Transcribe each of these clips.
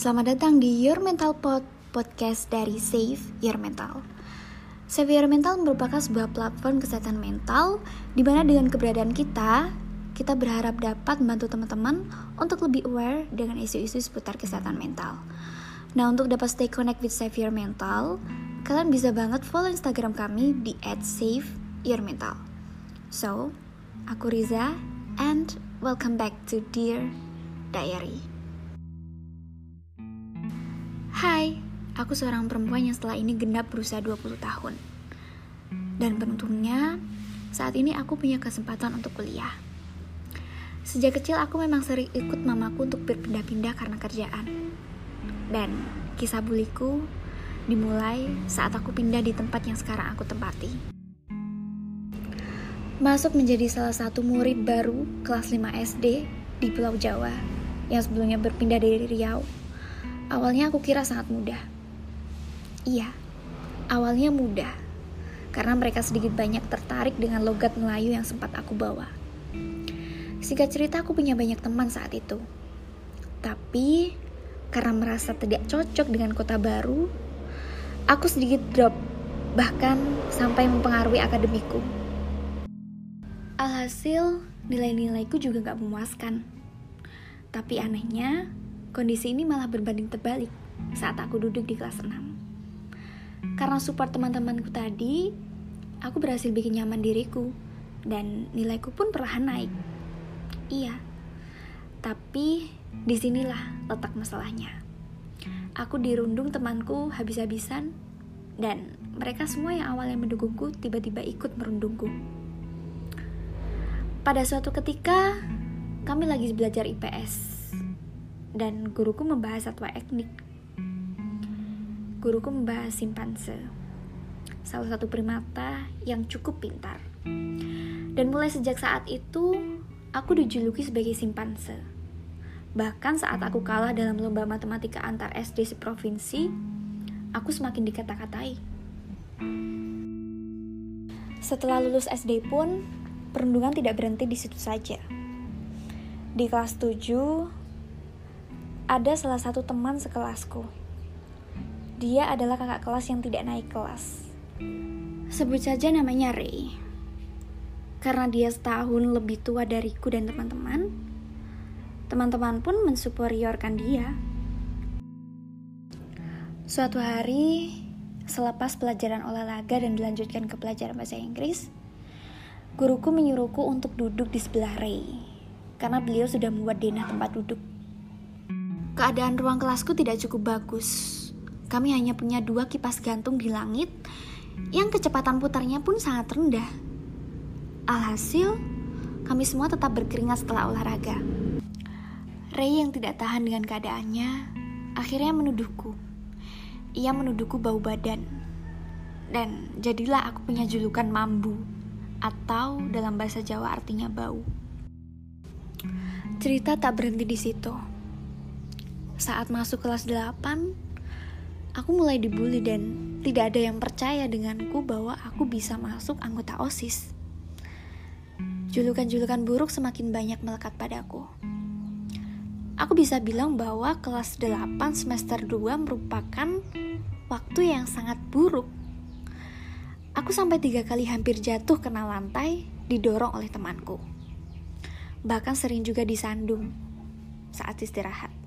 Selamat datang di Your Mental Pod, podcast dari Save Your Mental. Save Your Mental merupakan sebuah platform kesehatan mental di mana dengan keberadaan kita, kita berharap dapat membantu teman-teman untuk lebih aware dengan isu-isu seputar kesehatan mental. Nah, untuk dapat stay connect with Save Your Mental, kalian bisa banget follow Instagram kami di @saveyourmental. So, aku Riza and welcome back to Dear Diary. Hai, aku seorang perempuan yang setelah ini genap berusia 20 tahun. Dan beruntungnya, saat ini aku punya kesempatan untuk kuliah. Sejak kecil aku memang sering ikut mamaku untuk berpindah-pindah karena kerjaan. Dan kisah buliku dimulai saat aku pindah di tempat yang sekarang aku tempati. Masuk menjadi salah satu murid baru kelas 5 SD di Pulau Jawa yang sebelumnya berpindah dari Riau Awalnya aku kira sangat mudah. Iya, awalnya mudah. Karena mereka sedikit banyak tertarik dengan logat Melayu yang sempat aku bawa. Singkat cerita aku punya banyak teman saat itu. Tapi karena merasa tidak cocok dengan kota baru, aku sedikit drop, bahkan sampai mempengaruhi akademiku. Alhasil, nilai-nilaiku juga gak memuaskan. Tapi anehnya, Kondisi ini malah berbanding terbalik saat aku duduk di kelas 6. Karena support teman-temanku tadi, aku berhasil bikin nyaman diriku dan nilaiku pun perlahan naik. Iya, tapi di sinilah letak masalahnya. Aku dirundung temanku habis-habisan dan mereka semua yang awalnya mendukungku tiba-tiba ikut merundungku. Pada suatu ketika, kami lagi belajar IPS dan guruku membahas satwa etnik. Guruku membahas simpanse, salah satu primata yang cukup pintar. Dan mulai sejak saat itu, aku dijuluki sebagai simpanse. Bahkan saat aku kalah dalam lomba matematika antar SD seprovinsi, aku semakin dikata-katai. Setelah lulus SD pun, perundungan tidak berhenti di situ saja. Di kelas 7, ada salah satu teman sekelasku. Dia adalah kakak kelas yang tidak naik kelas. Sebut saja namanya Ray. Karena dia setahun lebih tua dariku dan teman-teman, teman-teman pun mensuperiorkan dia. Suatu hari, selepas pelajaran olahraga dan dilanjutkan ke pelajaran bahasa Inggris, guruku menyuruhku untuk duduk di sebelah Ray, karena beliau sudah membuat denah tempat duduk. Keadaan ruang kelasku tidak cukup bagus. Kami hanya punya dua kipas gantung di langit yang kecepatan putarnya pun sangat rendah. Alhasil, kami semua tetap berkeringat setelah olahraga. Ray yang tidak tahan dengan keadaannya akhirnya menuduhku. Ia menuduhku bau badan. Dan jadilah aku punya julukan mambu atau dalam bahasa Jawa artinya bau. Cerita tak berhenti di situ saat masuk kelas 8, aku mulai dibully dan tidak ada yang percaya denganku bahwa aku bisa masuk anggota OSIS. Julukan-julukan buruk semakin banyak melekat padaku. Aku bisa bilang bahwa kelas 8 semester 2 merupakan waktu yang sangat buruk. Aku sampai tiga kali hampir jatuh kena lantai didorong oleh temanku. Bahkan sering juga disandung saat istirahat.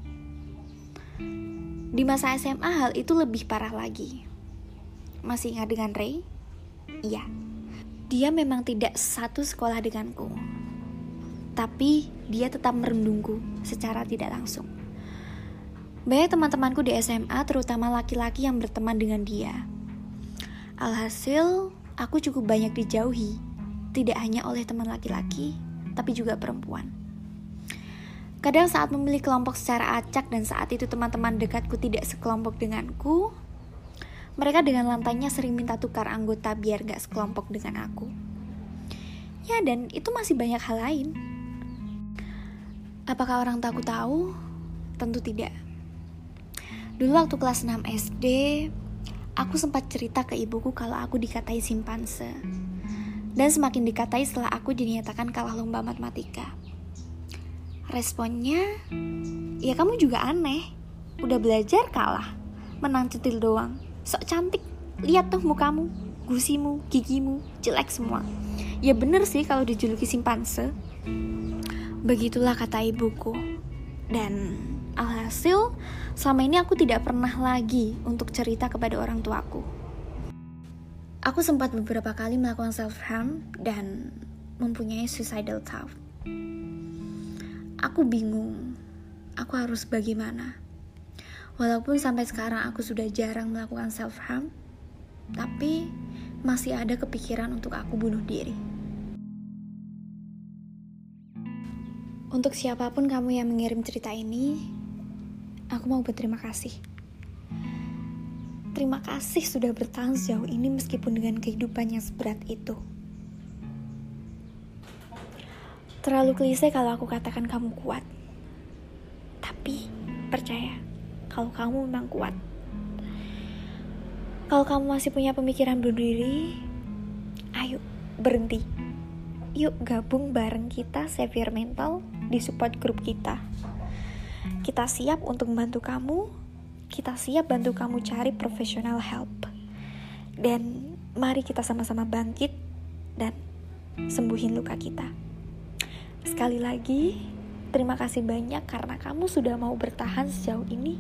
Di masa SMA hal itu lebih parah lagi. Masih ingat dengan Ray? Iya. Dia memang tidak satu sekolah denganku. Tapi dia tetap merendungku secara tidak langsung. Banyak teman-temanku di SMA, terutama laki-laki yang berteman dengan dia. Alhasil, aku cukup banyak dijauhi, tidak hanya oleh teman laki-laki, tapi juga perempuan. Kadang saat memilih kelompok secara acak dan saat itu teman-teman dekatku tidak sekelompok denganku, mereka dengan lantainya sering minta tukar anggota biar gak sekelompok dengan aku. Ya dan itu masih banyak hal lain. Apakah orang takut tahu? Tentu tidak. Dulu waktu kelas 6 SD, aku sempat cerita ke ibuku kalau aku dikatai simpanse. Dan semakin dikatai setelah aku dinyatakan kalah lomba matematika. Responnya, ya kamu juga aneh. Udah belajar kalah. Menang centil doang. Sok cantik. Lihat tuh mukamu, gusimu, gigimu, jelek semua. Ya bener sih kalau dijuluki simpanse. Begitulah kata ibuku. Dan alhasil, selama ini aku tidak pernah lagi untuk cerita kepada orang tuaku. Aku sempat beberapa kali melakukan self-harm dan mempunyai suicidal thought. Aku bingung, aku harus bagaimana. Walaupun sampai sekarang aku sudah jarang melakukan self-harm, tapi masih ada kepikiran untuk aku bunuh diri. Untuk siapa pun kamu yang mengirim cerita ini, aku mau berterima kasih. Terima kasih sudah bertahan sejauh ini meskipun dengan kehidupan yang seberat itu. Terlalu klise kalau aku katakan kamu kuat. Tapi percaya, kalau kamu memang kuat. Kalau kamu masih punya pemikiran bunuh diri, ayo berhenti. Yuk gabung bareng kita Savior Mental di support grup kita. Kita siap untuk membantu kamu kita siap bantu kamu cari professional help. Dan mari kita sama-sama bangkit dan sembuhin luka kita. Sekali lagi, terima kasih banyak karena kamu sudah mau bertahan sejauh ini,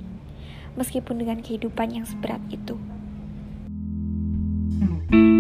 meskipun dengan kehidupan yang seberat itu. Hmm.